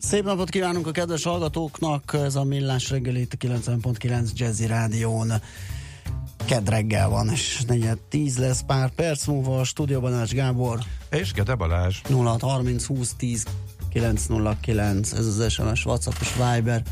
Szép napot kívánunk a kedves hallgatóknak, ez a Millás reggeli itt a 90.9 Jazzy Rádión. Ked reggel van, és negyed 10 lesz pár perc múlva a stúdióban Ács Gábor. És Gede Balázs. 0630 20 10 909, ez az SMS, WhatsApp és Viber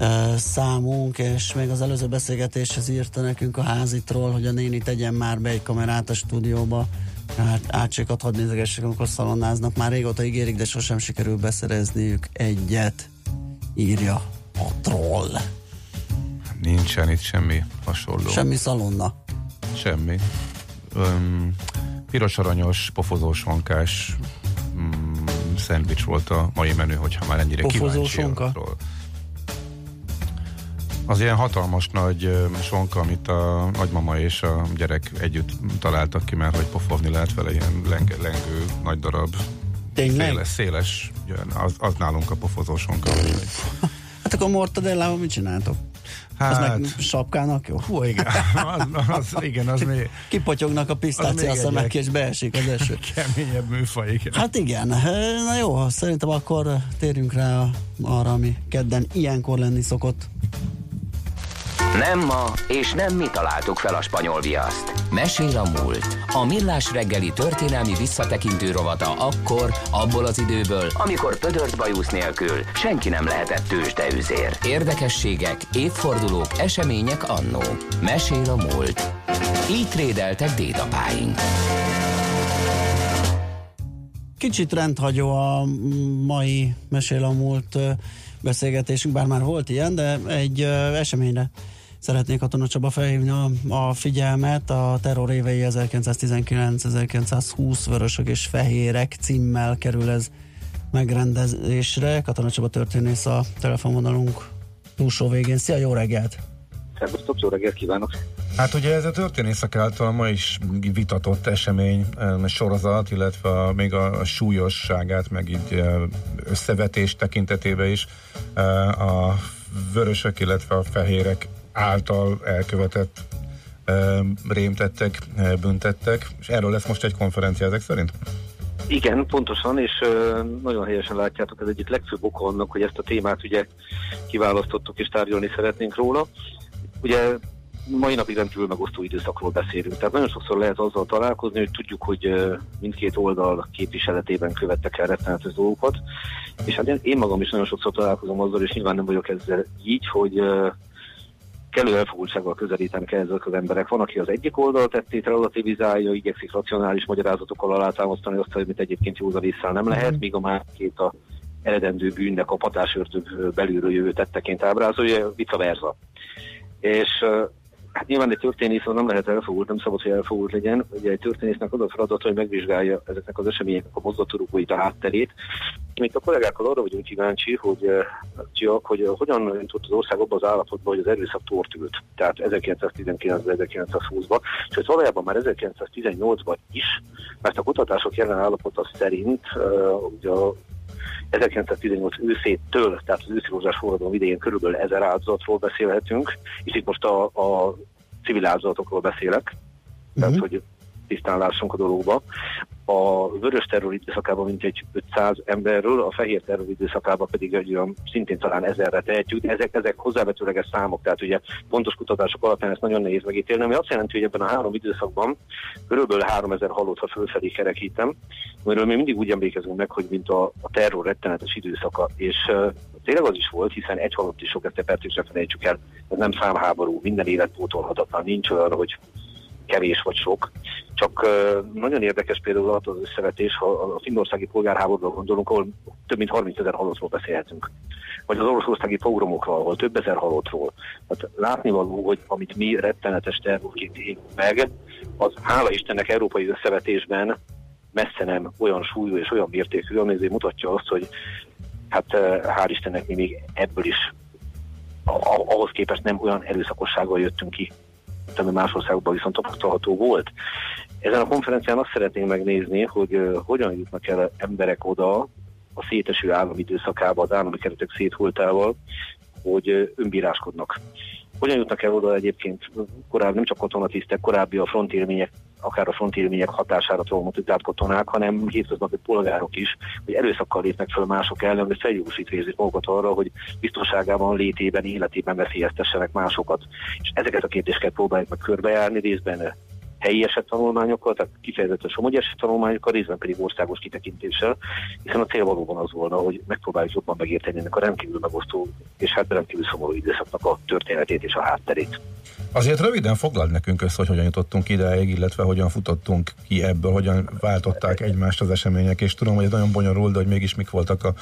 uh, számunk, és még az előző beszélgetéshez írta nekünk a házitról, hogy a néni tegyen már be egy kamerát a stúdióba, hát átsékat hadd nézegessék, amikor szalonnáznak. Már régóta ígérik, de sosem sikerül beszerezniük egyet, írja a troll. Nincsen itt semmi hasonló. Semmi szalonna. Semmi. Um, piros aranyos, pofozós vonkás um, szendvics volt a mai menü, hogyha már ennyire Pofozós kíváncsi sonka? Az ilyen hatalmas nagy sonka, amit a nagymama és a gyerek együtt találtak ki, mert hogy pofozni lehet vele ilyen leng, lengő, nagy darab, Tényleg? széles, széles az, az nálunk a pofozó sonka. Hát akkor mortadellával mit csináltok? Hát, az meg sapkának jó? hú, igen, az, az, igen, az még Kipotyognak a pisztácia szemek, és beesik az eső. keményebb műfaj, igen. Hát igen, na jó, szerintem akkor térjünk rá arra, ami kedden ilyenkor lenni szokott. Nem ma, és nem mi találtuk fel a spanyol viaszt. Mesél a múlt. A millás reggeli történelmi visszatekintő rovata akkor, abból az időből, amikor pödört bajusz nélkül senki nem lehetett tőzsdeüzér. Érdekességek, évfordulók, események annó. Mesél a múlt. Így trédeltek dédapáink. Kicsit rendhagyó a mai Mesél a múlt beszélgetésünk, bár már volt ilyen, de egy eseményre szeretnék Katona Csaba felhívni a, a figyelmet. A terror évei 1919-1920 vörösök és fehérek címmel kerül ez megrendezésre. Katona Csaba történész a telefonvonalunk túlsó végén. Szia, jó reggelt! Szervusztok, jó reggelt kívánok! Hát ugye ez a történészek által ma is vitatott esemény, em, sorozat, illetve a, még a, a súlyosságát, meg így összevetés tekintetében is a vörösök, illetve a fehérek által elkövetett rémtettek, büntettek, és erről lesz most egy konferencia ezek szerint? Igen, pontosan, és nagyon helyesen látjátok, ez egyik legfőbb oka annak, hogy ezt a témát ugye kiválasztottuk és tárgyalni szeretnénk róla. Ugye mai napig rendkívül megosztó időszakról beszélünk. Tehát nagyon sokszor lehet azzal találkozni, hogy tudjuk, hogy mindkét oldal képviseletében követtek el rettenetes dolgokat, és hát én- magam is nagyon sokszor találkozom azzal, és nyilván nem vagyok ezzel így, hogy kellő elfogultsággal közelítenek ezek az emberek. Van, aki az egyik oldalt tettét relativizálja, igyekszik racionális magyarázatokkal alátámasztani azt, amit egyébként józan észre nem lehet, míg a másik a eredendő bűnnek a patásőrtök belülről jövő tetteként ábrázolja, vice versa. És hát nyilván egy történész az nem lehet elfogult, nem szabad, hogy elfogult legyen. Ugye egy történésznek az a feladat, hogy megvizsgálja ezeknek az eseményeknek a mozgatórugóit, a hátterét. Még a kollégákkal arra vagyunk kíváncsi, hogy, eh, hogy eh, hogyan jutott az ország abba az állapotba, hogy az erőszak tortült. Tehát 1919-1920-ban, és hogy valójában már 1918-ban is, mert a kutatások jelen állapota szerint uh, ugye a 1918 őszétől, tehát az őszirozás forradalom idején körülbelül ezer áldozatról beszélhetünk, és itt most a, a civil áldozatokról beszélek, tehát Mhm. hogy tisztán lássunk a dologba. A vörös terror időszakában mintegy 500 emberről, a fehér terror időszakában pedig egy olyan szintén talán ezerre tehetjük. Ezek, ezek hozzávetőleges számok, tehát ugye pontos kutatások alapján ezt nagyon nehéz megítélni, ami azt jelenti, hogy ebben a három időszakban körülbelül 3000 halott, ha fölfelé kerekítem, amiről mi mindig úgy emlékezünk meg, hogy mint a, a terror rettenetes időszaka, és uh, tényleg az is volt, hiszen egy halott is sok, ezt a percig sem felejtsük el, ez nem számháború, minden élet pótolhatatlan, nincs olyan, hogy kevés vagy sok. Csak nagyon érdekes például az összevetés, ha a finnországi polgárháborúra gondolunk, ahol több mint 30 ezer halottról beszélhetünk. Vagy az oroszországi pogromokról, ahol több ezer halottról. Tehát látnivaló, hogy amit mi rettenetes terrorként élünk meg, az hála Istennek európai összevetésben messze nem olyan súlyú és olyan mértékű, ami azért mutatja azt, hogy hát hál' Istennek mi még ebből is ahhoz képest nem olyan erőszakossággal jöttünk ki, ami más országokban viszont tapasztalható volt. Ezen a konferencián azt szeretnénk megnézni, hogy hogyan jutnak el emberek oda a széteső állami időszakába, az állami keretek széthultával, hogy önbíráskodnak. Hogyan jutnak el oda egyébként korábbi, nem csak katonatisztek, korábbi a frontélmények, akár a frontélmények hatására traumatizált katonák, hanem hétköznapi polgárok is, hogy erőszakkal lépnek föl mások ellen, hogy feljogosítva érzik magukat arra, hogy biztonságában, létében, életében veszélyeztessenek másokat. És ezeket a kérdéseket próbáljuk meg körbejárni, részben helyi esettanulmányokkal, tehát kifejezetten somogyi esettanulmányokkal, részben pedig országos kitekintéssel, hiszen a cél valóban az volna, hogy megpróbáljuk jobban megérteni ennek a rendkívül megosztó és hát rendkívül szomorú időszaknak a történetét és a hátterét. Azért röviden foglald nekünk össze, hogy hogyan jutottunk ideig, illetve hogyan futottunk ki ebből, hogyan váltották egymást az események, és tudom, hogy ez nagyon bonyolult, de hogy mégis mik voltak a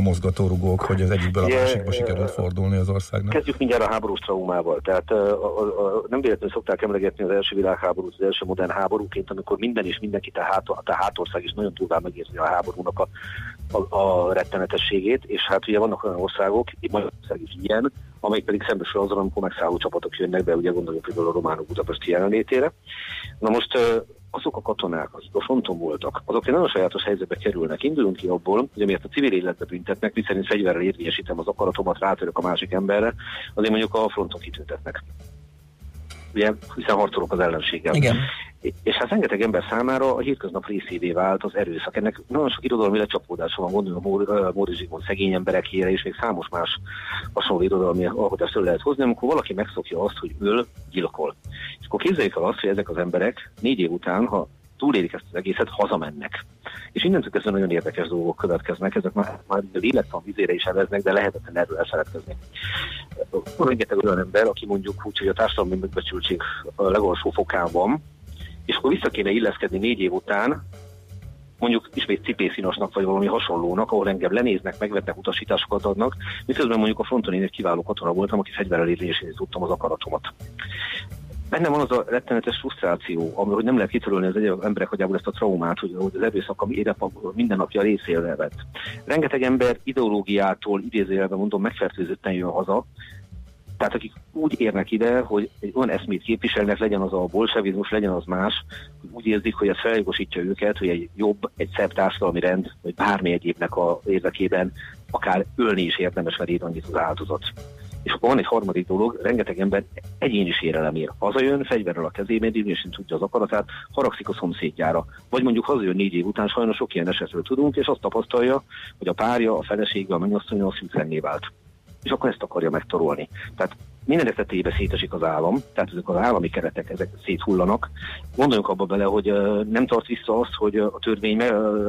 mozgatórugók, hogy az egyikből a másikba sikerült fordulni az országnak. Kezdjük mindjárt a háborús traumával. Tehát a, a, a, nem véletlenül szokták emlegetni az első világháborút, az első modern háborúként, amikor minden és mindenki, tehát a hátország is nagyon durván megérzi a háborúnak a, a, a rettenetességét, és hát ugye vannak olyan országok, Magyarország is ilyen, amelyik pedig szembesül azon, amikor megszálló csapatok jönnek be, ugye gondoljunk például a románok budapesti jelenlétére. Na most azok a katonák, akik a fronton voltak, azok egy nagyon sajátos helyzetbe kerülnek. Induljunk ki abból, hogy amiért a civil életbe büntetnek, miszerint fegyverrel érvényesítem az akaratomat, rátörök a másik emberre, azért mondjuk a fronton kitüntetnek ugye, hiszen harcolok az ellenséggel. Igen. És hát rengeteg ember számára a hétköznap részévé vált az erőszak. Ennek nagyon sok irodalmi lecsapódása van, gondolom a Móri Zsigmond szegény emberekére, és még számos más hasonló irodalmi alkotást lehet hozni, amikor valaki megszokja azt, hogy öl, gyilkol. És akkor képzeljük el azt, hogy ezek az emberek négy év után, ha túlélik ezt az egészet, hazamennek. És innentől kezdve nagyon érdekes dolgok következnek, ezek már, már élettan vizére is eveznek, de lehetetlen erről elfeledkezni. Van rengeteg olyan ember, aki mondjuk úgy, hogy a társadalmi megbecsültség a legalsó fokán van, és akkor vissza kéne illeszkedni négy év után, mondjuk ismét cipészinosnak vagy valami hasonlónak, ahol engem lenéznek, megvetnek, utasításokat adnak, miközben mondjuk a fronton én egy kiváló katona voltam, aki fegyverrel érvényesíteni tudtam az akaratomat bennem van az a rettenetes frusztráció, amiről hogy nem lehet kitörölni az egyes emberek agyából ezt a traumát, hogy, hogy az erőszak, ami édesapag minden napja részél vett. Rengeteg ember ideológiától, idézőjelben mondom, megfertőzötten jön haza, tehát akik úgy érnek ide, hogy egy olyan eszmét képviselnek, legyen az a bolsevizmus, legyen az más, hogy úgy érzik, hogy ez feljogosítja őket, hogy egy jobb, egy szebb társadalmi rend, vagy bármi egyébnek a érdekében akár ölni is érdemes, mert annyit az áldozat. És akkor van egy harmadik dolog, rengeteg ember egyéni sérelemért. Hazajön, fegyverrel a kezében, és tudja az akaratát, haragszik a szomszédjára. Vagy mondjuk hazajön négy év után, sajnos sok ilyen esetről tudunk, és azt tapasztalja, hogy a párja, a felesége, a mennyasszonya a szűkrenné vált. És akkor ezt akarja megtorolni. Tehát minden esetébe szétesik az állam, tehát ezek az állami keretek ezek széthullanak. Gondoljunk abba bele, hogy nem tart vissza azt, hogy a törvény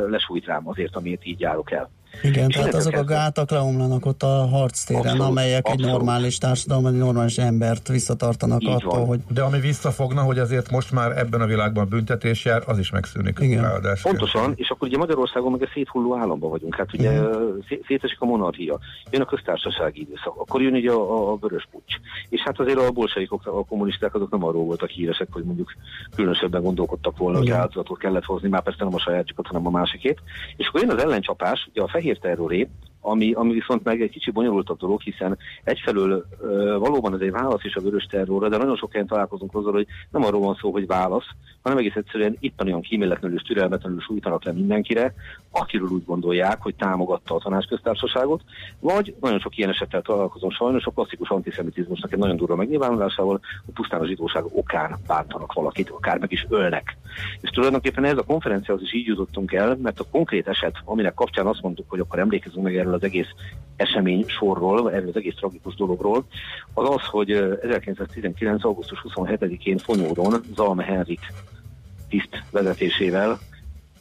lesújt rám azért, amiért így járok el. Igen, tehát azok a gátak leomlanak ott a harctéren, abszolút, amelyek abszolút. egy normális társadalom, egy normális embert visszatartanak Így attól, van. hogy... De ami visszafogna, hogy azért most már ebben a világban büntetés jár, az is megszűnik. Igen. Ráadásul. Pontosan, és akkor ugye Magyarországon meg a széthulló államban vagyunk. Hát ugye Igen. szétesik a monarchia, jön a köztársasági időszak, akkor jön ugye a, a vörös pucs. És hát azért a bolsaikok, a kommunisták azok nem arról voltak híresek, hogy mondjuk különösebben gondolkodtak volna, Igen. hogy áldozatot kellett hozni, már persze nem a sajátjukat, hanem a másikét. És akkor jön az ellencsapás, ugye a fehér hi jest terrory, ami, ami viszont meg egy kicsi bonyolultabb dolog, hiszen egyfelől ö, valóban ez egy válasz is a vörös terrorra, de nagyon sok helyen találkozunk azzal, hogy nem arról van szó, hogy válasz, hanem egész egyszerűen itt olyan kíméletlenül és türelmetlenül sújtanak le mindenkire, akiről úgy gondolják, hogy támogatta a tanácsköztársaságot, vagy nagyon sok ilyen esettel találkozom sajnos a klasszikus antiszemitizmusnak egy nagyon durva megnyilvánulásával, hogy pusztán a zsidóság okán bántanak valakit, akár meg is ölnek. És tulajdonképpen ez a konferenciához is így jutottunk el, mert a konkrét eset, aminek kapcsán azt mondtuk, hogy akkor emlékezünk meg erről az egész esemény sorról, erről az egész tragikus dologról, az az, hogy 1919. augusztus 27-én Fonyódon Zalme Henrik tiszt vezetésével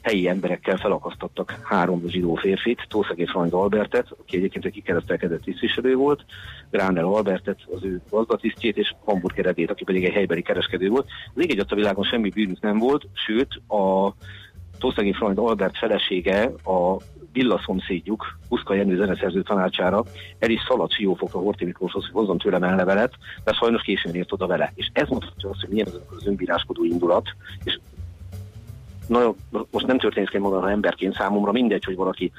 helyi emberekkel felakasztottak három zsidó férfit, Tószegé Franz Albertet, aki egyébként egy kikeresztelkedett tisztviselő volt, Gránel Albertet, az ő gazdatisztjét, és Hamburger Edét, aki pedig egy helybeli kereskedő volt. Az ég egy világon semmi bűnük nem volt, sőt a Tószegé Franz Albert felesége a Billa szomszédjuk, Huszka Jenő zeneszerző tanácsára el is szaladt Siófokra Horti Miklóshoz, hogy hozzon tőlem ellevelet, de sajnos későn ért oda vele. És ez mutatja azt, hogy milyen az, az önbíráskodó indulat, és na, most nem történészként mondanom, ha emberként számomra mindegy, hogy valaki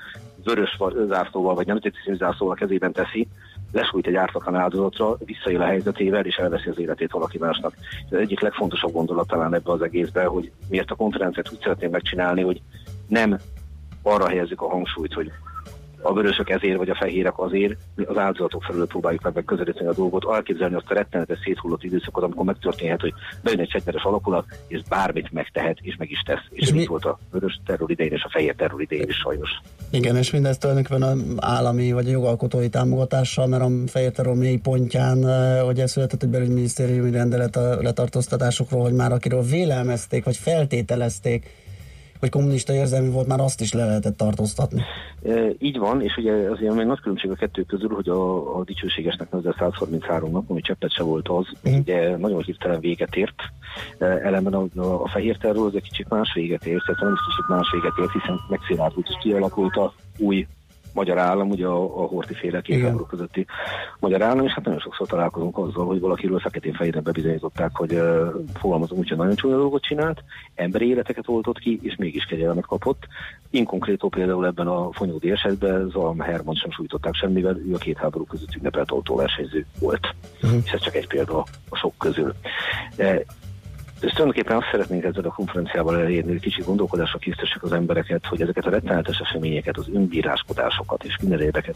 vörös zászlóval, vagy nemzeti zászlóval kezében teszi, lesújt egy ártatlan áldozatra, visszaél a helyzetével, és elveszi az életét valaki másnak. Ez egyik legfontosabb gondolat talán ebbe az egészbe, hogy miért a konferenciát úgy szeretném megcsinálni, hogy nem arra helyezzük a hangsúlyt, hogy a vörösök ezért, vagy a fehérek azért, az áldozatok felül próbáljuk meg megközelíteni a dolgot, elképzelni azt a rettenetes széthullott időszakot, amikor megtörténhet, hogy bejön egy fegyveres alakulat, és bármit megtehet, és meg is tesz. És, és mi... volt a vörös terror idején, és a fehér terror idején is sajnos. Igen, és mindezt tulajdonképpen állami vagy a jogalkotói támogatással, mert a fehér terror mély pontján, eh, hogy ez született egy belügyminisztériumi rendelet a letartóztatásokról, hogy már akiről vélelmezték, vagy feltételezték, hogy kommunista érzelmi volt, már azt is le lehetett tartóztatni. E, így van, és ugye azért még nagy különbség a kettő közül, hogy a, a dicsőségesnek nevezett 133 nap, ami cseppet se volt az, uh-huh. ugye nagyon hirtelen véget ért. E, ellenben a, a, a fehér terror az egy kicsit más véget ért, tehát nem biztos, hogy más véget ért, hiszen megszilárdult és kialakult a új magyar állam, ugye a, a horti féle két háború közötti magyar állam, és hát nagyon sokszor találkozunk azzal, hogy valakiről feketén fejére bebizonyították, hogy uh, fogalmazom úgy, hogy nagyon csúnya dolgot csinált, emberi életeket oltott ki, és mégis kegyelmet kapott. Inkonkrétó például ebben a fonyódi esetben Zalm Herman sem sújtották semmivel, ő a két háború között ünnepelt autóversenyző volt. Uh-huh. És ez csak egy példa a sok közül. És tulajdonképpen azt szeretnénk ezzel a konferenciával elérni, hogy kicsit gondolkodásra késztessek az embereket, hogy ezeket a rettenetes eseményeket, az önbíráskodásokat és minden érdeket,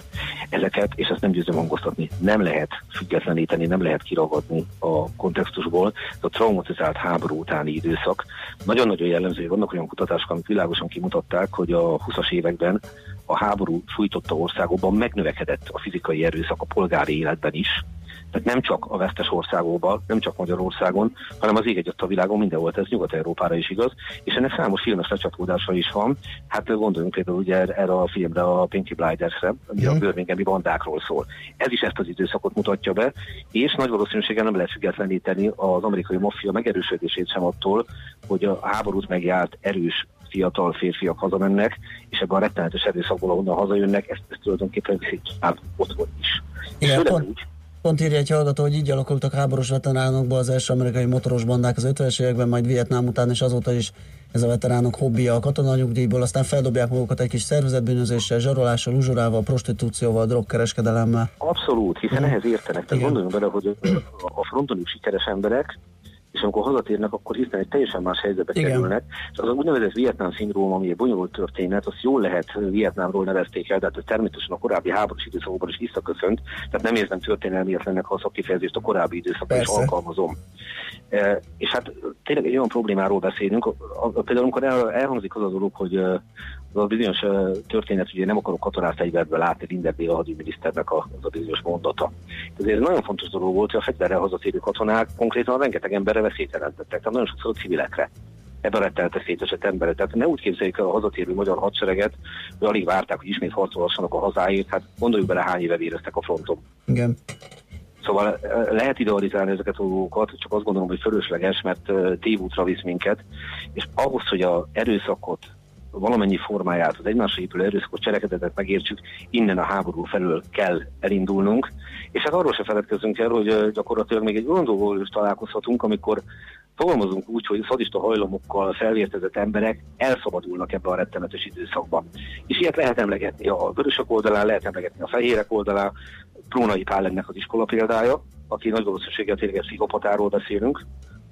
ezeket, és ezt nem győzöm hangoztatni, nem lehet függetleníteni, nem lehet kiragadni a kontextusból. Ez a traumatizált háború utáni időszak. Nagyon-nagyon jellemző, hogy vannak olyan kutatások, amik világosan kimutatták, hogy a 20-as években a háború sújtotta országokban megnövekedett a fizikai erőszak a polgári életben is, tehát nem csak a vesztes országokban, nem csak Magyarországon, hanem az ég egyet a világon mindenhol, ez Nyugat-Európára is igaz, és ennek számos filmes lecsatódása is van. Hát gondoljunk például ugye erre a filmre, a Pinky Blinders-re, ami a Birminghami bandákról szól. Ez is ezt az időszakot mutatja be, és nagy valószínűséggel nem lehet függetleníteni az amerikai maffia megerősödését sem attól, hogy a háborút megjárt erős fiatal férfiak hazamennek, és ebben a rettenetes erőszakból, ahonnan hazajönnek, ezt, ezt tulajdonképpen viszik otthon is. Igen, pont, úgy, Pont írja egy hallgató, hogy így alakultak háborús veteránokba az első amerikai motoros bandák az 50-es években, majd Vietnám után, és azóta is ez a veteránok hobbija a katonanyugdíjból, aztán feldobják magukat egy kis szervezetbűnözéssel, zsarolással, uzsorával, prostitúcióval, drogkereskedelemmel. Abszolút, hiszen ehhez értenek. Tehát gondoljunk bele, hogy a fronton is sikeres emberek, és amikor hazatérnek, akkor hirtelen egy teljesen más helyzetbe Igen. kerülnek. És az a úgynevezett Vietnám szindróma, ami egy bonyolult történet, azt jól lehet Vietnámról nevezték el, de hát természetesen a korábbi háborús időszakokban is visszaköszönt, tehát nem érzem történelmietlennek, ha a szakkifejezést a korábbi időszakban is alkalmazom. E, és hát tényleg egy olyan problémáról beszélünk, a, a, például amikor el, elhangzik az a dolog, hogy az a bizonyos történet, hogy nem akarok katonát fegyverbe látni Linderbé a hadügyminiszternek az a bizonyos mondata. Ezért nagyon fontos dolog volt, hogy a fegyverrel hazatérő katonák konkrétan rengeteg emberre veszélyt jelentettek, tehát nagyon sokszor a civilekre ebben rettelte szétesett emberek. Tehát ne úgy képzeljük el a hazatérő magyar hadsereget, hogy alig várták, hogy ismét harcolhassanak a hazáért, hát gondoljuk bele, hány éve véreztek a fronton. Igen. Szóval lehet idealizálni ezeket a dolgokat, csak azt gondolom, hogy fölösleges, mert tévútra visz minket, és ahhoz, hogy a erőszakot valamennyi formáját, az egymásra épülő erőszakos cselekedetet megértsük, innen a háború felől kell elindulnunk. És hát arról se feledkezzünk el, hogy gyakorlatilag még egy olyan dolgokról is találkozhatunk, amikor fogalmazunk úgy, hogy szadista hajlamokkal felvértezett emberek elszabadulnak ebbe a rettenetes időszakban. És ilyet lehet emlegetni a vörösök oldalán, lehet emlegetni a fehérek oldalán, Prónai Pál ennek az iskola példája, aki nagy valószínűséggel tényleg pszichopatáról beszélünk,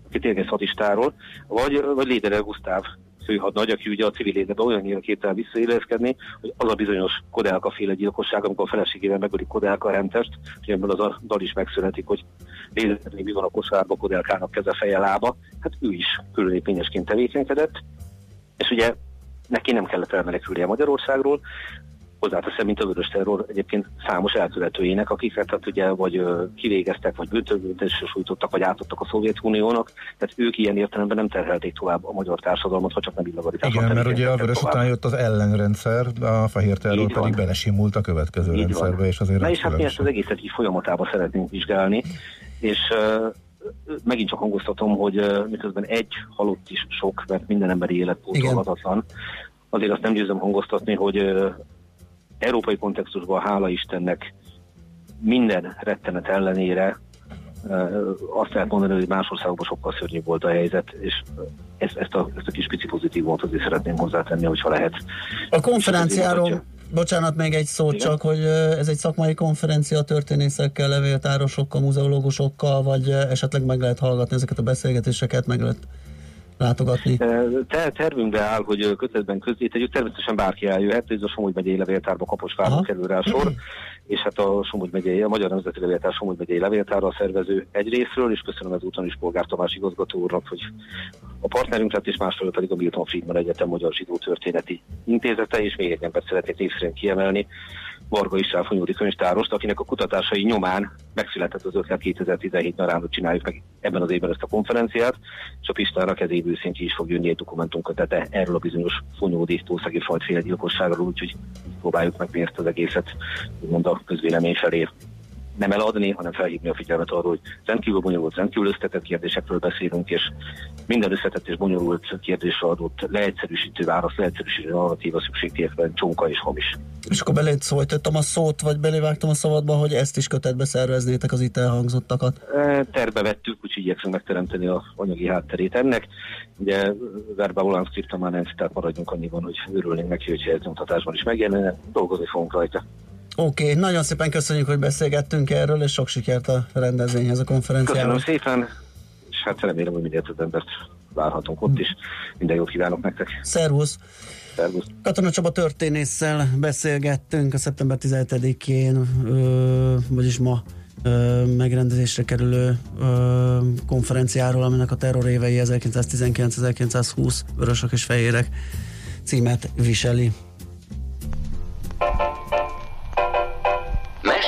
aki tényleg szadistáról, vagy, vagy Léderel Gusztáv főhadnagy, aki ugye a civil életben olyan képtel visszaéleszkedni, hogy az a bizonyos Kodelka féle gyilkosság, amikor a feleségével megölik Kodelka rentest, és ebből az a dal is megszületik, hogy lélezni mi van a kosárba, Kodelkának keze, feje, lába, hát ő is különépényesként tevékenykedett, és ugye neki nem kellett elmenekülnie Magyarországról, hozzáteszem, mint a vörös terror egyébként számos elkövetőjének, akiket hát ugye vagy kivégeztek, vagy büntetésre sújtottak, vagy átadtak a Szovjetuniónak, tehát ők ilyen értelemben nem terhelték tovább a magyar társadalmat, ha csak nem illegalitásban. Igen, mert ugye a vörös tovább. után jött az ellenrendszer, a fehér terror pedig belesimult a következő így rendszerbe, van. és azért... Na és hát mi ezt az egészet így folyamatában szeretnénk vizsgálni, és megint csak hangoztatom, hogy miközben egy halott is sok, mert minden emberi élet pótolhatatlan, azért azt nem győzöm hangoztatni, hogy európai kontextusban, hála Istennek, minden rettenet ellenére azt lehet mondani, hogy más országokban sokkal szörnyűbb volt a helyzet, és ezt, ezt, a, ezt a kis pici pozitívumot azért szeretném hozzátenni, hogyha lehet. A konferenciáról Bocsánat, még egy szót Igen? csak, hogy ez egy szakmai konferencia történészekkel, levéltárosokkal, muzeológusokkal, vagy esetleg meg lehet hallgatni ezeket a beszélgetéseket, meg lehet látogatni? Te, tervünkbe áll, hogy kötetben közé tegyük, természetesen bárki eljöhet, ez a Somogy megyei levéltárba Kaposváron kerül rá sor, és hát a Somogy megyei, a Magyar Nemzeti Levéltár Somogy megyei levéltárra a szervező egy részről, és köszönöm ezúton is Polgár Tamás igazgató úrnak, hogy a partnerünk lett, és másfelől pedig a Milton Friedman Egyetem Magyar Zsidó Történeti Intézete, és még egy embert szeretnék név kiemelni, Varga István Fonyódi könyvtárost, akinek a kutatásai nyomán megszületett az ötlet 2017-ben rám, csináljuk meg ebben az évben ezt a konferenciát, és a év őszén ki is fog jönni egy dokumentumkötete erről a bizonyos Fonyódi tószegi fajtféle gyilkosságról, úgyhogy próbáljuk meg miért az egészet, úgymond a közvélemény felé nem eladni, hanem felhívni a figyelmet arról, hogy rendkívül bonyolult, rendkívül összetett kérdésekről beszélünk, és minden összetett és bonyolult kérdésre adott leegyszerűsítő válasz, leegyszerűsítő narratíva szükségtében csonka és hamis. És akkor beléd szólítottam a szót, vagy belévágtam a szabadba, hogy ezt is kötetbe szerveznétek az itt elhangzottakat? E, terbe vettük, úgyhogy igyekszünk megteremteni a anyagi hátterét ennek. Ugye Verba Olán már nem, tehát maradjunk annyiban, hogy örülnénk neki, hogy ez mutatásban is megjelenne, dolgozni fogunk rajta. Oké, okay, nagyon szépen köszönjük, hogy beszélgettünk erről, és sok sikert a rendezvényhez, a konferenciához. Köszönöm szépen, és hát remélem, hogy minél több embert várhatunk ott is. Minden jót kívánok nektek. Szervusz! Szervusz. Katona Csaba történésszel beszélgettünk a szeptember 17-én, vagyis ma ö, megrendezésre kerülő ö, konferenciáról, aminek a terrorévei 1919-1920 vörösök és fehérek címet viseli.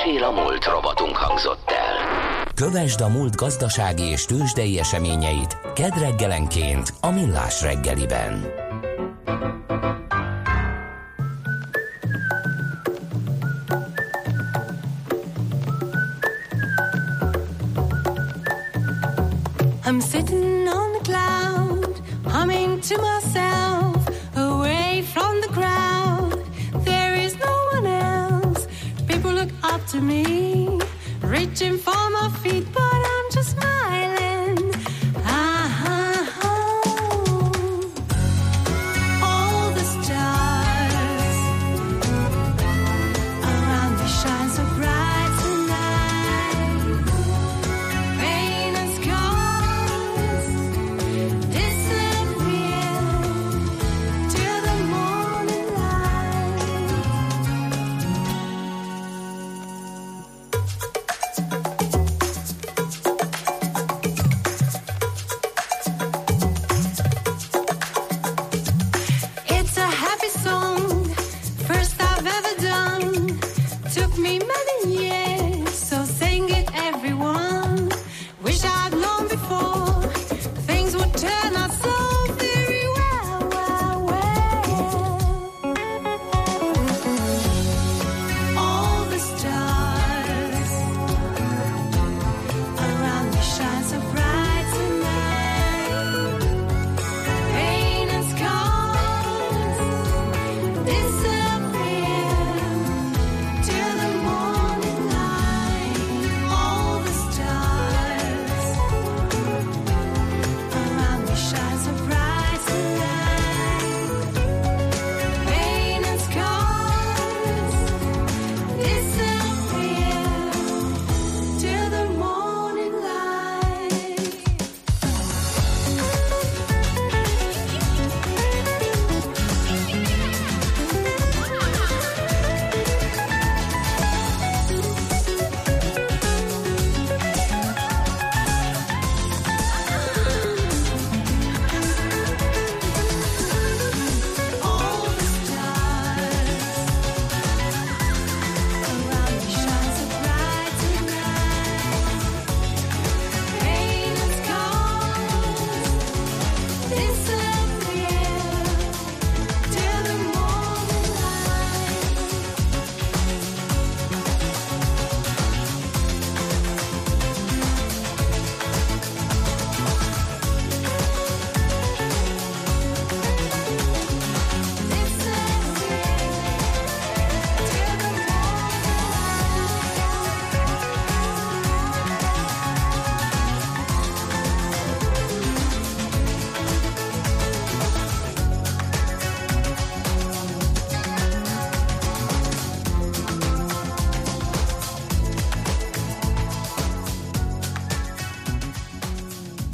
Mesél a múlt robotunk hangzott el. Kövesd a múlt gazdasági és tőzsdei eseményeit kedd reggelenként a Millás reggeliben. I'm sitting on the cloud, humming to myself, away from the crowd. To me, reaching for my feet, but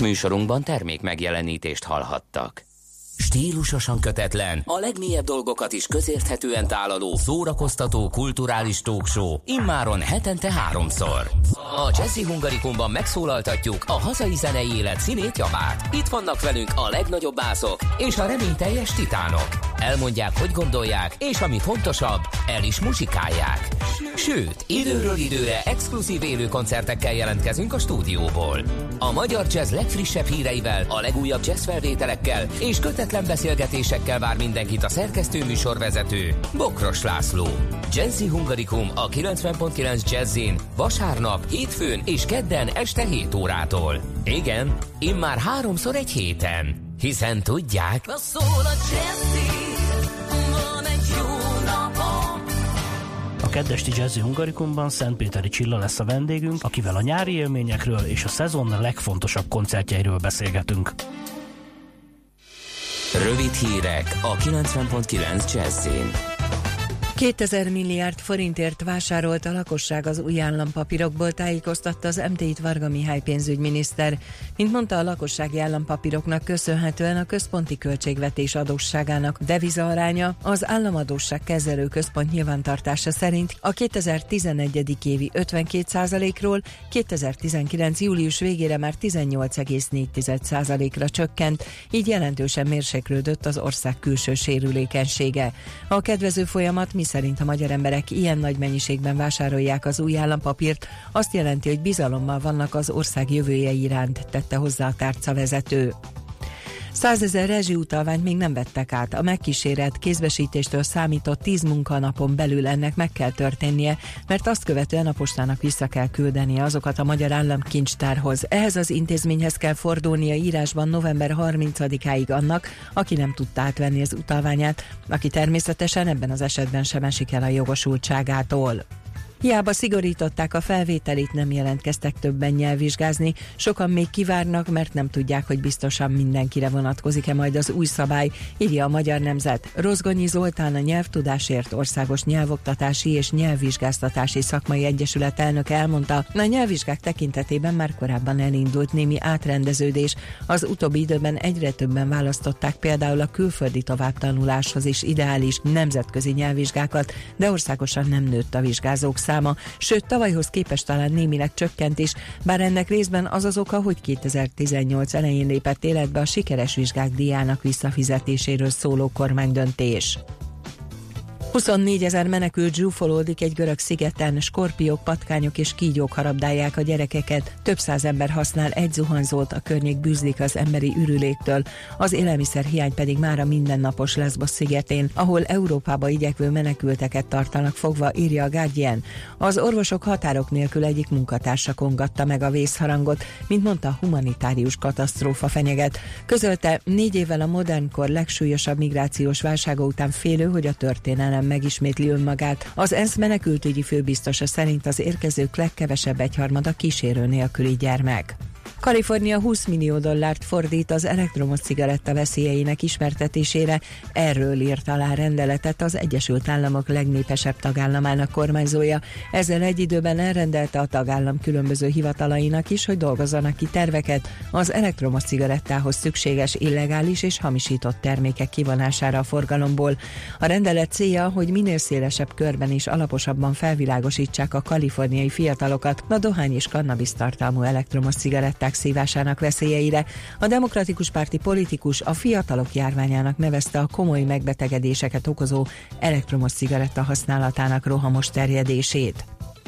Műsorunkban termék megjelenítést hallhattak. Stílusosan kötetlen, a legmélyebb dolgokat is közérthetően tálaló, szórakoztató, kulturális talkshow, immáron hetente háromszor. A Jazzy Hungarikumban megszólaltatjuk a hazai zenei élet színét javát. Itt vannak velünk a legnagyobb bászok és a reményteljes titánok. Elmondják, hogy gondolják, és ami fontosabb, el is muzsikálják. Sőt, időről időre exkluzív élő koncertekkel jelentkezünk a stúdióból. A magyar jazz legfrissebb híreivel, a legújabb jazz felvételekkel és kötetlen beszélgetésekkel vár mindenkit a szerkesztő műsorvezető Bokros László. Jazzy Hungarikum a 90.9 Jazzin vasárnap, hétfőn és kedden este 7 órától. Igen, immár háromszor egy héten. Hiszen tudják... Szól a jazzy. Keddesti Jazzy Hungarikumban Szentpéteri Csilla lesz a vendégünk, akivel a nyári élményekről és a szezon legfontosabb koncertjeiről beszélgetünk. Rövid hírek a 90.9 Jazzin. 2000 milliárd forintért vásárolt a lakosság az új állampapírokból, tájékoztatta az MT-t Varga Mihály pénzügyminiszter. Mint mondta, a lakossági állampapíroknak köszönhetően a központi költségvetés adósságának deviza aránya az államadósság kezelő központ nyilvántartása szerint a 2011. évi 52%-ról 2019. július végére már 18,4%-ra csökkent, így jelentősen mérséklődött az ország külső sérülékenysége. A kedvező folyamat szerint a magyar emberek ilyen nagy mennyiségben vásárolják az új állampapírt, azt jelenti, hogy bizalommal vannak az ország jövője iránt, tette hozzá a tárcavezető. Százezer rezsiutalványt még nem vettek át. A megkísérelt kézbesítéstől számított tíz munkanapon belül ennek meg kell történnie, mert azt követően a postának vissza kell küldenie azokat a magyar államkincstárhoz. Ehhez az intézményhez kell fordulnia írásban november 30-áig annak, aki nem tudta átvenni az utalványát, aki természetesen ebben az esetben sem esik el a jogosultságától. Hiába szigorították a felvételit, nem jelentkeztek többen nyelvvizsgázni, sokan még kivárnak, mert nem tudják, hogy biztosan mindenkire vonatkozik-e majd az új szabály, írja a Magyar Nemzet. Rozgonyi Zoltán a Nyelvtudásért Országos Nyelvoktatási és Nyelvvizsgáztatási Szakmai Egyesület elnök elmondta, a nyelvvizsgák tekintetében már korábban elindult némi átrendeződés. Az utóbbi időben egyre többen választották például a külföldi továbbtanuláshoz is ideális nemzetközi nyelvvizsgákat, de országosan nem nőtt a vizsgázók száma, sőt tavalyhoz képest talán némileg csökkent is, bár ennek részben az az oka, hogy 2018 elején lépett életbe a sikeres vizsgák díjának visszafizetéséről szóló kormánydöntés. 24 ezer menekült zsúfolódik egy görög szigeten, skorpiók, patkányok és kígyók harabdálják a gyerekeket. Több száz ember használ egy zuhanyzót, a környék bűzlik az emberi ürüléktől. Az élelmiszer hiány pedig már a mindennapos Lesbos szigetén, ahol Európába igyekvő menekülteket tartanak fogva, írja a Guardian. Az orvosok határok nélkül egyik munkatársa kongatta meg a vészharangot, mint mondta, humanitárius katasztrófa fenyeget. Közölte, négy évvel a modernkor legsúlyosabb migrációs válsága után félő, hogy a történelem megismétli önmagát. Az ENSZ menekültügyi főbiztosa szerint az érkezők legkevesebb egyharmada kísérő nélküli gyermek. Kalifornia 20 millió dollárt fordít az elektromos cigaretta veszélyeinek ismertetésére. Erről írt alá rendeletet az Egyesült Államok legnépesebb tagállamának kormányzója. Ezzel egy időben elrendelte a tagállam különböző hivatalainak is, hogy dolgozzanak ki terveket az elektromos cigarettához szükséges illegális és hamisított termékek kivonására a forgalomból. A rendelet célja, hogy minél szélesebb körben is alaposabban felvilágosítsák a kaliforniai fiatalokat a dohány és kannabis tartalmú elektromos cigaretták szívásának veszélyeire. A demokratikus párti politikus a fiatalok járványának nevezte a komoly megbetegedéseket okozó elektromos cigaretta használatának rohamos terjedését.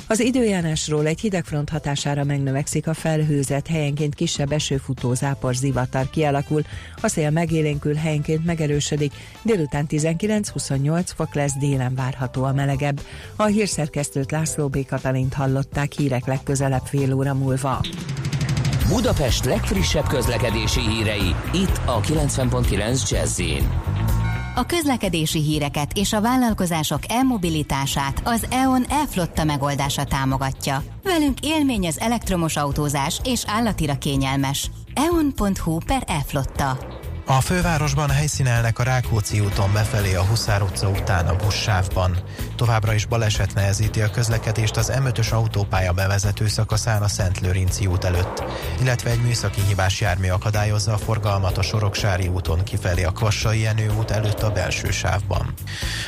Az időjárásról egy hidegfront hatására megnövekszik a felhőzet, helyenként kisebb esőfutó zápor zivatar kialakul, a szél megélénkül, helyenként megerősödik, délután 19-28 fok lesz, délen várható a melegebb. A hírszerkesztőt László B. Katalint hallották hírek legközelebb fél óra múlva. Budapest legfrissebb közlekedési hírei, itt a 90.9 jazz a közlekedési híreket és a vállalkozások e-mobilitását az EON e-flotta megoldása támogatja. Velünk élmény az elektromos autózás és állatira kényelmes. eon.hu per e-flotta. A fővárosban helyszínelnek a Rákóczi úton befelé a Huszár utca után a buszsávban. Továbbra is baleset nehezíti a közlekedést az M5-ös autópálya bevezető szakaszán a Szent Lőrinci út előtt, illetve egy műszaki hibás jármű akadályozza a forgalmat a Soroksári úton kifelé a Kvassai Jenő út előtt a belső sávban.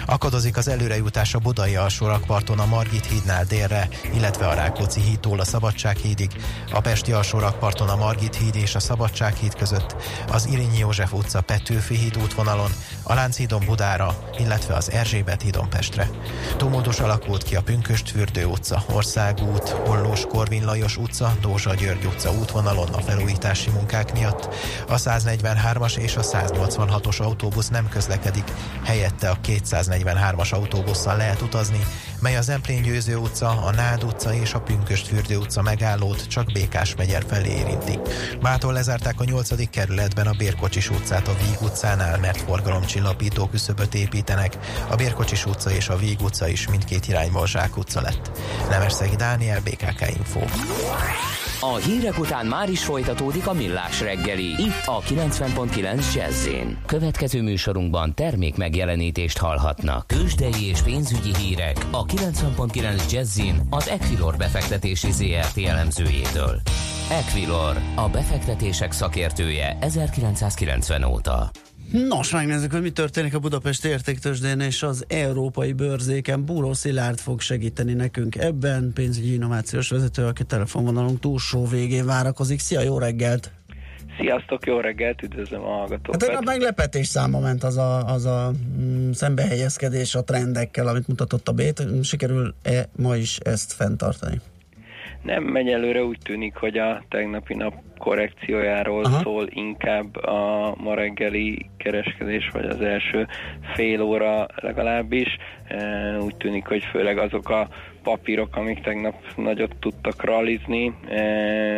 Akadozik az előrejutás a Budai alsórakparton a Margit hídnál délre, illetve a Rákóczi hídtól a Szabadság hídig, a Pesti alsórakparton a Margit híd és a Szabadság híd között, az Irinyi József József utca Petőfi híd útvonalon, a Lánchídon Budára, illetve az Erzsébet hídon Pestre. Tómódos alakult ki a Pünköstfürdő utca, Országút, Hollós Korvin Lajos utca, Dózsa György utca útvonalon a felújítási munkák miatt. A 143-as és a 186-os autóbusz nem közlekedik, helyette a 243-as autóbusszal lehet utazni, mely az Emplén Győző utca, a Nád utca és a Pünköstfürdő utca megállót csak Békás megyer felé érinti. Mától lezárták a 8. kerületben a Bérkocsis utcát a Víg utcánál, mert forgalomcsillapító küszöböt építenek. A Bérkocsis utca és a Víg utca is mindkét irányból Zsák utca lett. Nemesszegi Dániel, BKK Info. A hírek után már is folytatódik a millás reggeli. Itt a 90.9 jazz Következő műsorunkban termék megjelenítést hallhatnak. Kősdei és pénzügyi hírek a 90.9 jazz az Equilor befektetési ZRT elemzőjétől. Equilor, a befektetések szakértője 1990 óta. Nos, megnézzük, hogy mi történik a Budapest értéktősdén és az európai bőrzéken. Búró Szilárd fog segíteni nekünk ebben, pénzügyi innovációs vezető, aki telefonvonalunk túlsó végén várakozik. Szia, jó reggelt! Sziasztok, jó reggelt, üdvözlöm a hallgatókat. Hát a meglepetés száma ment az a, az a mm, szembehelyezkedés a trendekkel, amit mutatott a Bét. Sikerül-e ma is ezt fenntartani? Nem megy előre, úgy tűnik, hogy a tegnapi nap korrekciójáról Aha. szól inkább a ma reggeli kereskedés, vagy az első fél óra legalábbis. Úgy tűnik, hogy főleg azok a papírok, amik tegnap nagyot tudtak ralizni, e,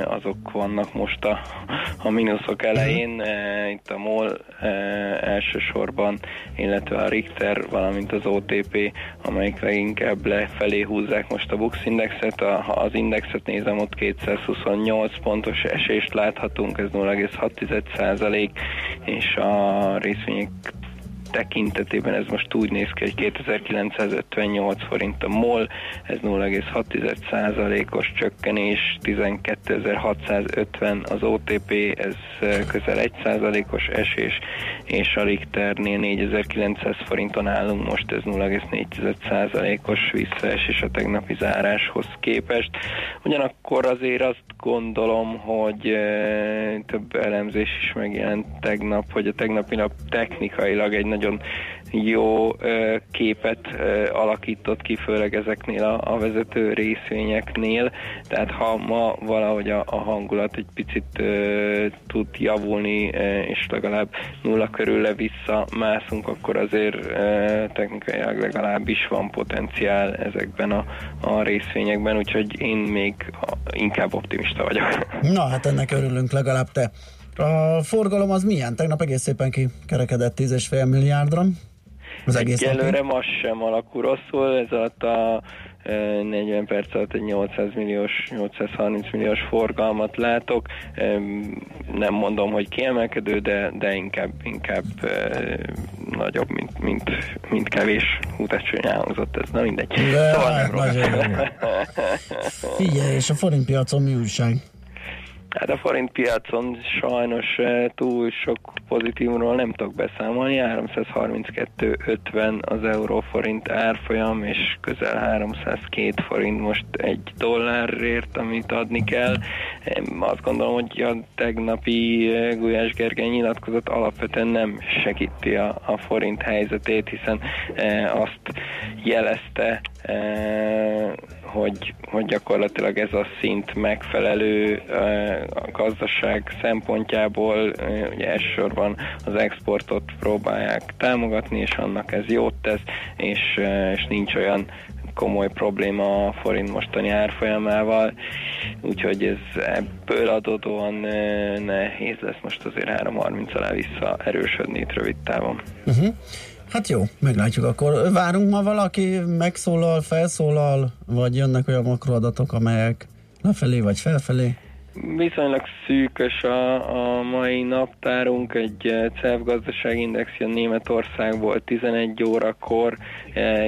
azok vannak most a, a mínuszok elején. E, itt a MOL elsősorban, illetve a Richter, valamint az OTP, amelyik leginkább lefelé húzzák most a Bux Indexet. Ha az indexet nézem, ott 228 pontos esést láthatunk, ez 0,6 százalék, és a részvények tekintetében ez most úgy néz ki, hogy 2958 forint a MOL, ez 0,6%-os csökkenés, 12650 az OTP, ez közel 1%-os esés, és a Richternél 4900 forinton állunk, most ez 0,4%-os visszaesés a tegnapi záráshoz képest. Ugyanakkor azért azt gondolom, hogy több elemzés is megjelent tegnap, hogy a tegnapi nap technikailag egy nagyon jó képet alakított ki, főleg ezeknél a, a vezető részvényeknél, tehát ha ma valahogy a, a hangulat egy picit tud javulni, és legalább nulla körül vissza mászunk, akkor azért technikailag legalábbis van potenciál ezekben a, a részvényekben, úgyhogy én még inkább optimista vagyok. Na hát ennek örülünk legalább te. A forgalom az milyen? Tegnap egész szépen kikerekedett 10,5 milliárdra. Az egész Egyelőre ma sem alakul rosszul, ez alatt a 40 perc alatt egy 800 milliós, 830 milliós forgalmat látok. Nem mondom, hogy kiemelkedő, de, de inkább, inkább nagyobb, mint, mint, mint kevés hútecsőny elhangzott, ez na mindegy. De, szóval nem nagyon Figyelj, és a forintpiacon mi újság? Hát a forint piacon sajnos eh, túl sok pozitívról nem tudok beszámolni. 332,50 az euróforint árfolyam, és közel 302 forint most egy dollárért, amit adni kell. Azt gondolom, hogy a tegnapi eh, Gulyás Gergely nyilatkozat alapvetően nem segíti a, a forint helyzetét, hiszen e, azt jelezte, hogy, hogy gyakorlatilag ez a szint megfelelő a gazdaság szempontjából, ugye elsősorban az exportot próbálják támogatni, és annak ez jót tesz, és, és nincs olyan komoly probléma a forint mostani árfolyamával, úgyhogy ez ebből adódóan nehéz lesz most azért 3.30 alá vissza erősödni itt rövid távon. Uh-huh. Hát jó, meglátjuk akkor. Várunk ma valaki, megszólal, felszólal, vagy jönnek olyan makroadatok, amelyek lefelé vagy felfelé? Viszonylag szűkös a, a mai naptárunk, egy eh, CEF gazdaságindex jön Németországból 11 órakor,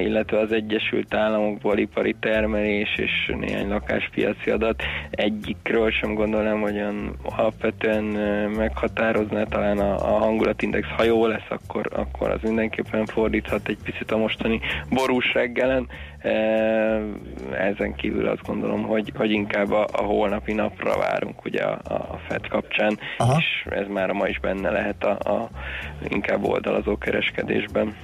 illetve az Egyesült Államokból ipari termelés és néhány lakáspiaci adat. Egyikről sem gondolom, hogy olyan alapvetően eh, meghatározná talán a, a hangulatindex, ha jó lesz, akkor, akkor az mindenképpen fordíthat egy picit a mostani borús reggelen. Ezen kívül azt gondolom, hogy, hogy inkább a, a holnapi napra várunk ugye a, a FED kapcsán, Aha. és ez már ma is benne lehet a, a inkább oldalazó kereskedésben.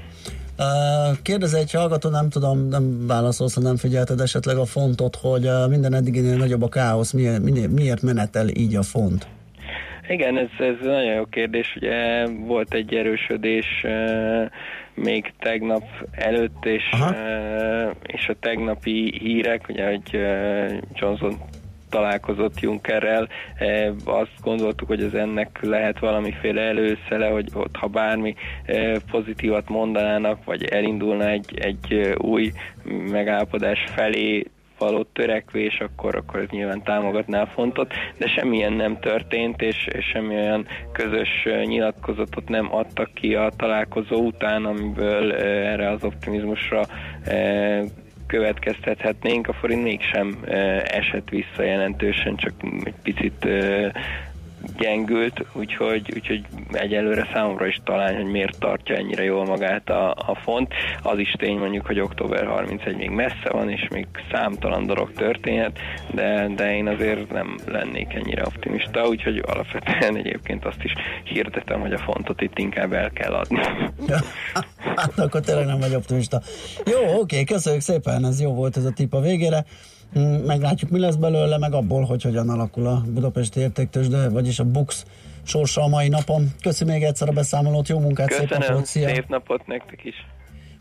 Kérdez egy hallgató, nem tudom, nem válaszolsz, ha nem figyelted esetleg a fontot, hogy minden eddiginél nagyobb a káosz, miért, miért menetel így a font? Igen, ez, ez nagyon jó kérdés. Ugye volt egy erősödés még tegnap előtt, és, uh, és a tegnapi hírek, ugye, hogy Johnson találkozott Junckerrel, azt gondoltuk, hogy ez ennek lehet valamiféle előszele, hogy ott ha bármi pozitívat mondanának, vagy elindulna egy, egy új megállapodás felé, való törekvés, akkor, akkor ez nyilván támogatná a fontot, de semmilyen nem történt, és, és semmi olyan közös nyilatkozatot nem adtak ki a találkozó után, amiből erre az optimizmusra következtethetnénk, a forint mégsem esett vissza jelentősen, csak egy picit gyengült, úgyhogy, úgyhogy egyelőre számomra is talán, hogy miért tartja ennyire jól magát a, a font. Az is tény mondjuk, hogy október 31 még messze van, és még számtalan dolog történhet, de, de én azért nem lennék ennyire optimista, úgyhogy alapvetően egyébként azt is hirdetem, hogy a fontot itt inkább el kell adni. hát akkor tényleg nem vagy optimista. Jó, oké, köszönjük szépen, ez jó volt ez a tip a végére. Mm, meglátjuk, mi lesz belőle, meg abból, hogy hogyan alakul a Budapesti értéktősde, vagyis a BUX sorsa a mai napon. Köszönöm még egyszer a beszámolót, jó munkát, Köszönöm, szép napot, szia! szép napot nektek is!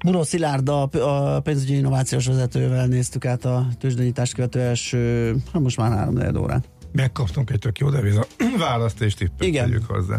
Buró Szilárd, a, pénzügyi innovációs vezetővel néztük át a tőzsdenyítást követő első, hát most már három órát. Megkaptunk egy tök jó deviza választ és tippet Igen. hozzá.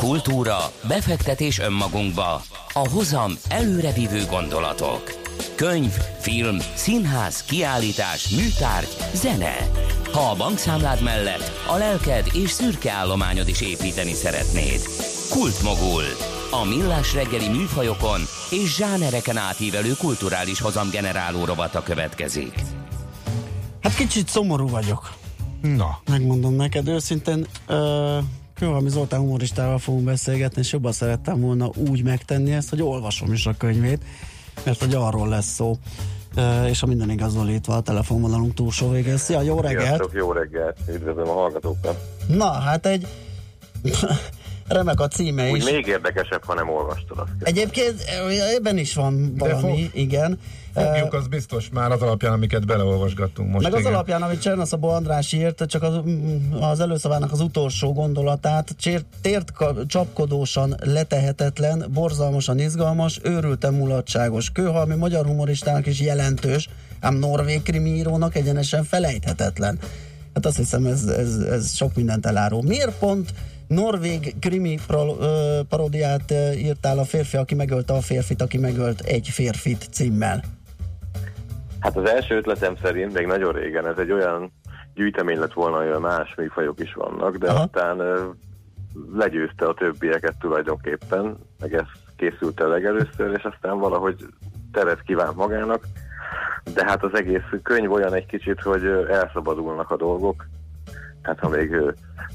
Kultúra, befektetés önmagunkba, a hozam előrevívő gondolatok. Könyv, film, színház, kiállítás, műtárgy, zene. Ha a bankszámlád mellett a lelked és szürke állományod is építeni szeretnéd. Kultmogul. A millás reggeli műfajokon és zsánereken átívelő kulturális hozamgeneráló rovata következik. Hát kicsit szomorú vagyok. Na. Megmondom neked őszintén, uh, Kőhalmi Zoltán humoristával fogunk beszélgetni, és jobban szerettem volna úgy megtenni ezt, hogy olvasom is a könyvét, mert hogy arról lesz szó. Uh, és a minden igazolítva a telefonvonalunk túlsó végén. Szia, jó reggelt! Sziasztok, jó reggelt! Üdvözlöm a hallgatókat! Na, hát egy remek a címe Úgy is. még érdekesebb, ha nem olvastad azt. Egyébként ebben is van valami, fog, igen. Fogjuk, az biztos már az alapján, amiket beleolvasgattunk most. Meg igen. az alapján, amit Csernaszabó András írt, csak az, az előszavának az utolsó gondolatát, tért csapkodósan letehetetlen, borzalmasan izgalmas, őrülten mulatságos, kőhalmi magyar humoristának is jelentős, ám norvég krimiírónak egyenesen felejthetetlen. Hát azt hiszem, ez, ez, ez sok mindent elárul. Miért pont norvég krimi paródiát írtál a férfi, aki megölte a férfit, aki megölt egy férfit címmel? Hát az első ötletem szerint, még nagyon régen, ez egy olyan gyűjtemény lett volna, hogy más műfajok is vannak, de Aha. aztán legyőzte a többieket tulajdonképpen, meg ez készült el legelőször, és aztán valahogy teret kívánt magának, de hát az egész könyv olyan egy kicsit, hogy elszabadulnak a dolgok, hát ha még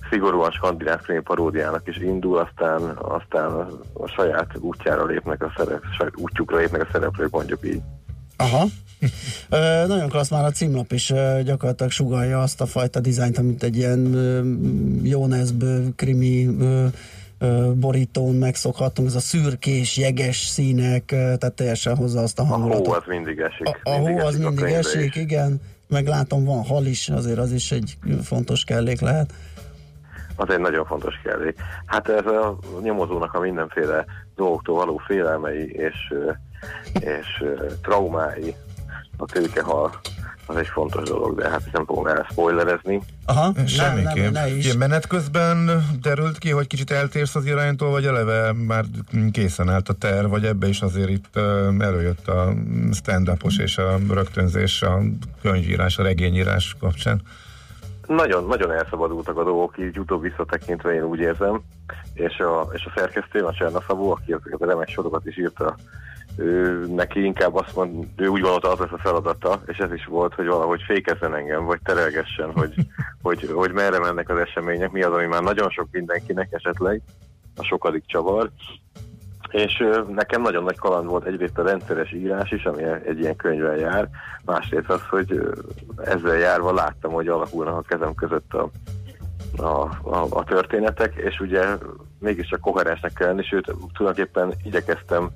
szigorúan skandináv krém paródiának is indul, aztán, aztán a saját útjára lépnek a szerep, saját útjukra lépnek a szereplők, mondjuk így. Aha. Ö, nagyon klassz már a címlap is ö, gyakorlatilag sugalja azt a fajta dizájnt, amit egy ilyen Jónezbő krimi ö, ö, borítón megszokhattunk, ez a szürkés, jeges színek, tehát teljesen hozza azt a hangulatot. A hó az mindig esik. A, a mindig hó az mindig esik, igen. Meg látom, van hal is, azért az is egy fontos kellék lehet. Az egy nagyon fontos kellék. Hát ez a nyomozónak a mindenféle dolgoktól való félelmei és, és traumái a tőkehal az egy fontos dolog, de hát nem fogom el spoilerezni. Aha, Semmiképp. Nem, ne is. menet közben derült ki, hogy kicsit eltérsz az iránytól, vagy eleve már készen állt a terv, vagy ebbe is azért itt előjött a stand-upos és a rögtönzés, a könyvírás, a regényírás kapcsán? Nagyon, nagyon elszabadultak a dolgok, így utóbb visszatekintve én úgy érzem, és a, és a szerkesztő, a Csernaszabó, aki ezeket a remek sorokat is írta, ő, neki inkább azt mond, ő úgy gondolta, az lesz a feladata, és ez is volt, hogy valahogy fékezzen engem, vagy terelgessen, hogy, hogy, hogy merre mennek az események, mi az, ami már nagyon sok mindenkinek esetleg, a sokadik csavar, és nekem nagyon nagy kaland volt egyrészt a rendszeres írás is, ami egy ilyen könyvvel jár, másrészt az, hogy ezzel járva láttam, hogy alakulnak a kezem között a, a, a, a történetek, és ugye mégiscsak koherensnek kell lenni, sőt, tulajdonképpen igyekeztem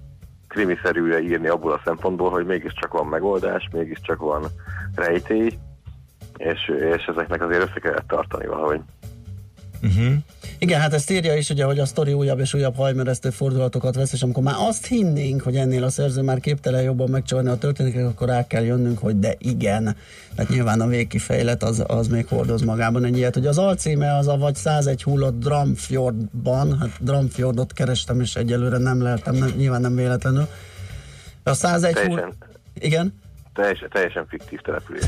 krimiszerűre írni abból a szempontból, hogy mégiscsak van megoldás, mégiscsak van rejtély, és, és ezeknek azért össze kellett tartani valahogy. Uh-huh. Igen, hát ezt írja is, ugye, hogy a sztori újabb és újabb hajmeresztő fordulatokat vesz, és amikor már azt hinnénk, hogy ennél a szerző már képtelen jobban megcsavarni a történeteket, akkor rá kell jönnünk, hogy de igen. Tehát nyilván a végkifejlet az, az még hordoz magában egy ilyet. Hogy az alcíme az a vagy 101 hullott Dramfjordban, hát Dramfjordot kerestem, és egyelőre nem leltem, nem, nyilván nem véletlenül. A 101 hullott... Igen? Teljesen, teljesen fiktív település.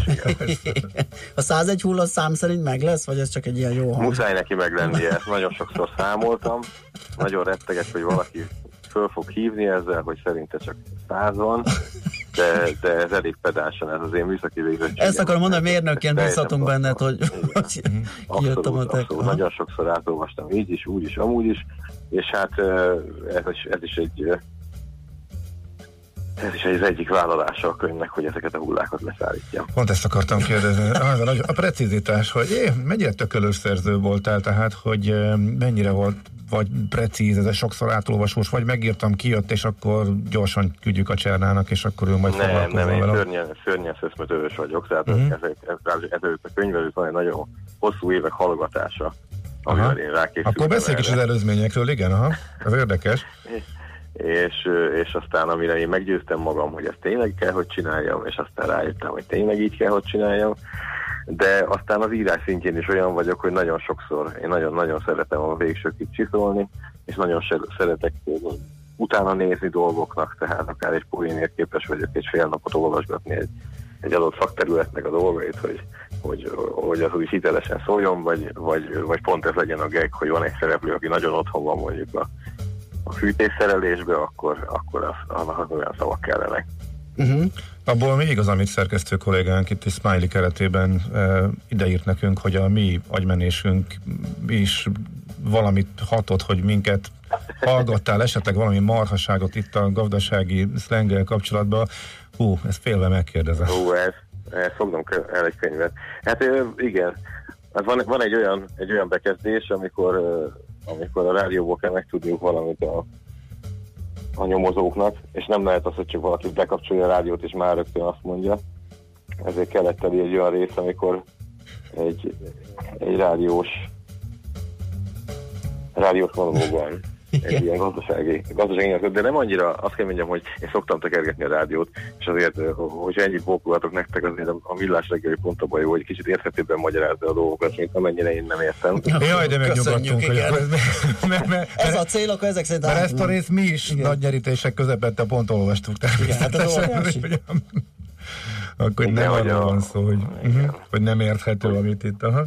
a 101 hulló szám szerint meg lesz, vagy ez csak egy ilyen jó hang? Muszáj neki meglennie, nagyon sokszor számoltam, nagyon retteges, hogy valaki föl fog hívni ezzel, hogy szerinte csak száz van, de, de ez elég pedánsan, ez az én műszaki végzettségem. Ezt akarom mondani, mérnökként bízhatunk benned, hogy, hogy kijöttem a abszolút, Nagyon sokszor átolvastam így is, úgy is, amúgy is, és hát ez is, ez is egy ez is az egyik vállalása a könyvnek, hogy ezeket a hullákat leszállítja. Pont ezt akartam kérdezni. A precizitás, hogy é, mennyire tökölős szerző voltál, tehát, hogy mennyire volt vagy precíz, ez a sokszor átolvasós, vagy megírtam, kijött, és akkor gyorsan küldjük a Csernának, és akkor ő majd Nem, nem, én szörnyen, szörnyen szöszmetős vagyok, tehát uh-huh. ez, ez, ez, ez, a könyvelőt van egy nagyon hosszú évek hallgatása, amivel én rákészültem. Akkor beszéljük is az előzményekről, igen, aha, ez érdekes. és, és aztán amire én meggyőztem magam, hogy ezt tényleg kell, hogy csináljam, és aztán rájöttem, hogy tényleg így kell, hogy csináljam, de aztán az írás szintjén is olyan vagyok, hogy nagyon sokszor, én nagyon-nagyon szeretem a végsőkig csiszolni, és nagyon szeretek utána nézni dolgoknak, tehát akár egy poénért képes vagyok egy fél napot olvasgatni egy, egy adott szakterületnek a dolgait, hogy, hogy, hogy az úgy hitelesen szóljon, vagy, vagy, vagy pont ez legyen a geg, hogy van egy szereplő, aki nagyon otthon van mondjuk a, a fűtésszerelésbe, akkor, akkor az, annak olyan szavak kellenek. Uh-huh. Abból még az, amit szerkesztő kollégánk itt egy Smiley keretében e, ideírt nekünk, hogy a mi agymenésünk is valamit hatott, hogy minket hallgattál esetleg valami marhaságot itt a gazdasági szlenggel kapcsolatban. Hú, ezt félve megkérdezem. Hú, ez, ez fognom el egy könyvet. Hát igen, hát van, van egy, olyan, egy olyan bekezdés, amikor, amikor a rádióból kell megtudniuk valamit a, a nyomozóknak, és nem lehet az, hogy csak valaki bekapcsolja a rádiót, és már rögtön azt mondja. Ezért kellett elé egy olyan rész, amikor egy, egy rádiós rádiós monológban egy ilyen gazdasági, gazdasági de nem annyira, azt kell mondjam, hogy én szoktam tekergetni a rádiót, és azért, hogyha ennyit bókulatok nektek, azért a millás reggeli pont a jó, hogy kicsit érthetőbben magyarázza a dolgokat, mint amennyire én nem értem. Jaj, de megnyugodtunk, hogy mert, mert, ez a cél, akkor ezek szerint... Mert ezt a részt mi is igen. nagy nyerítések közepette pont olvastuk természetesen. Igen, hát akkor nem arról van szó, hogy, hogy nem érthető, amit itt. Aha.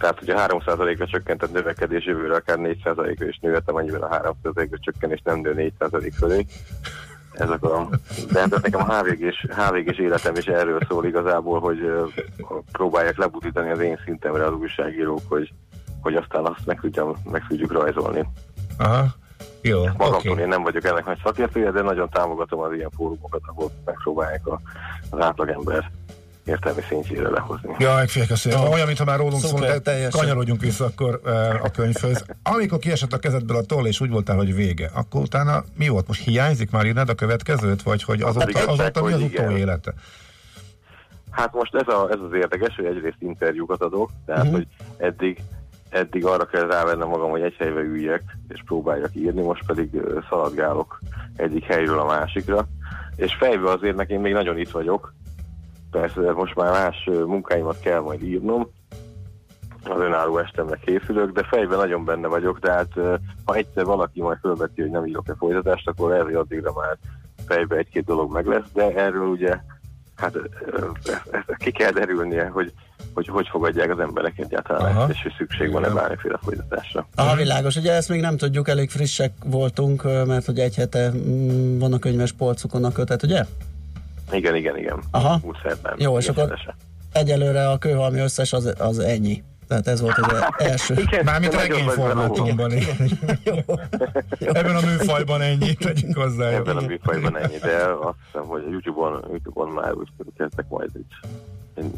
Tehát, hogyha 3%-ra csökkentett növekedés jövőre akár 4%-ra is nőhet, amennyiben a 3%-ra csökkenés nem nő 4% fölé. Ezek a, de hát nekem a HVG-s, HVG-s életem is erről szól igazából, hogy próbálják lebutítani az én szintemre az újságírók, hogy, hogy aztán azt meg, tudjam, meg tudjuk rajzolni. Aha. Jó, Magamtól okay. én nem vagyok ennek nagy szakértője, de nagyon támogatom az ilyen fórumokat, ahol megpróbálják a, az átlagember értelmi szintjére lehozni. Ja, félek azt olyan, mintha már rólunk szól, de kanyarodjunk vissza akkor uh, a könyvhöz. Amikor kiesett a kezedből a toll, és úgy voltál, hogy vége, akkor utána mi volt? Most hiányzik már írnád a következőt, vagy hogy azóta, hát azóta mi az élete? Hát most ez, a, ez az érdekes, hogy egyrészt interjúkat adok, tehát uh-huh. hogy eddig eddig arra kell rávennem magam, hogy egy helybe üljek, és próbáljak írni, most pedig szaladgálok egyik helyről a másikra, és fejbe azért nekem még nagyon itt vagyok, persze most már más munkáimat kell majd írnom, az önálló estemnek készülök, de fejben nagyon benne vagyok, tehát ha egyszer valaki majd fölveti, hogy nem írok-e folytatást, akkor hogy addigra már fejbe egy-két dolog meg lesz, de erről ugye hát ezt ki kell derülnie, hogy hogy hogy fogadják az emberek egyáltalán Aha. és hogy szükség van-e bármiféle folytatásra. Aha, világos. Ugye ezt még nem tudjuk, elég frissek voltunk, mert hogy egy hete mm, van a könyves polcukon a kötet, ugye? Igen, igen, igen. Aha. Jó, és akkor egyelőre a kőhalmi összes az, az ennyi. Tehát ez volt az első. Igen, Mármint regényformátumban. Ebben a műfajban ennyi, tegyük hozzá. Ebben a műfajban ennyi, de azt hiszem, hogy a YouTube-on, YouTube-on már úgy kezdtek majd így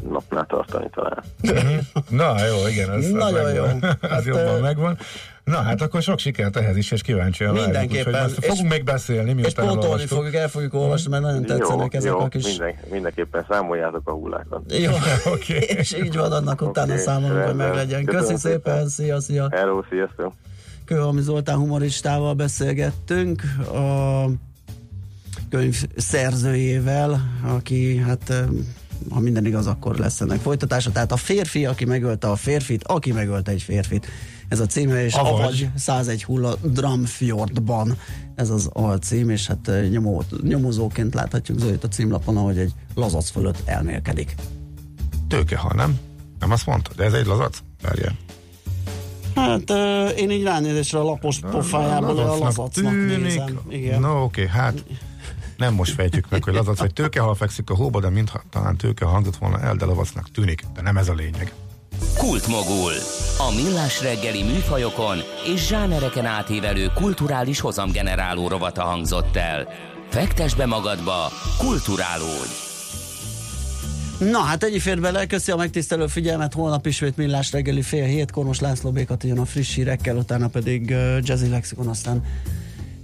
napnál tartani talán. Na jó, igen, ez, Nagyon jó. Ez hát, jobban megvan. Na hát akkor sok sikert ehhez is, és kíváncsi a Mindenképpen. Várjuk, fogunk és, még beszélni, És pótolni fogjuk, el fogjuk olvasni, mert nagyon tetszenek jó, ezek jó, a kis... Minden, mindenképpen számoljátok a hullákat. Jó, okay. és így van, annak okay. utána számolunk, hogy meg legyen. Köszi szépen, szia, szia. Hello, sziasztok. Kőhalmi Zoltán humoristával beszélgettünk, a könyv szerzőjével, aki hát ha minden igaz, akkor lesz ennek folytatása. Tehát a férfi, aki megölte a férfit, aki megölte egy férfit. Ez a címe, és Avagy, Avagy 101 hulla Dramfjordban. Ez az alcím, és hát nyomó, nyomozóként láthatjuk Zolit a címlapon, ahogy egy lazac fölött elmélkedik. ha nem? Nem azt mondta, de ez egy lazac? Várjál. Hát uh, én így ránézésre a lapos pofájából a lazacnak nézem. Igen. No, oké, okay, hát nem most fejtjük meg, hogy lazac vagy tőkehal fekszik a hóba, de mintha talán tőke hangzott volna el, de lavacnak tűnik, de nem ez a lényeg. Kultmogul. A millás reggeli műfajokon és zsánereken átívelő kulturális hozamgeneráló rovata hangzott el. Fektes be magadba, kulturálódj! Na hát ennyi fér bele, köszi a megtisztelő figyelmet, holnap ismét millás reggeli fél hétkor, most László Békat jön a friss hírekkel, utána pedig uh, Jazzy Lexikon, aztán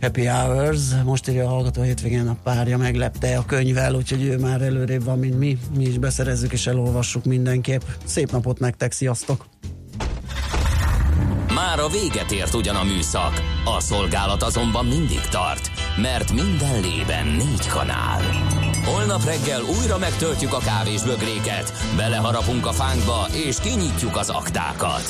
Happy Hours. Most írja a hallgató hétvégén a párja meglepte a könyvvel, úgyhogy ő már előrébb van, mint mi. Mi is beszerezzük és elolvassuk mindenképp. Szép napot nektek, sziasztok! Már a véget ért ugyan a műszak, a szolgálat azonban mindig tart, mert minden lében négy kanál. Holnap reggel újra megtöltjük a kávés bögréket, beleharapunk a fánkba és kinyitjuk az aktákat.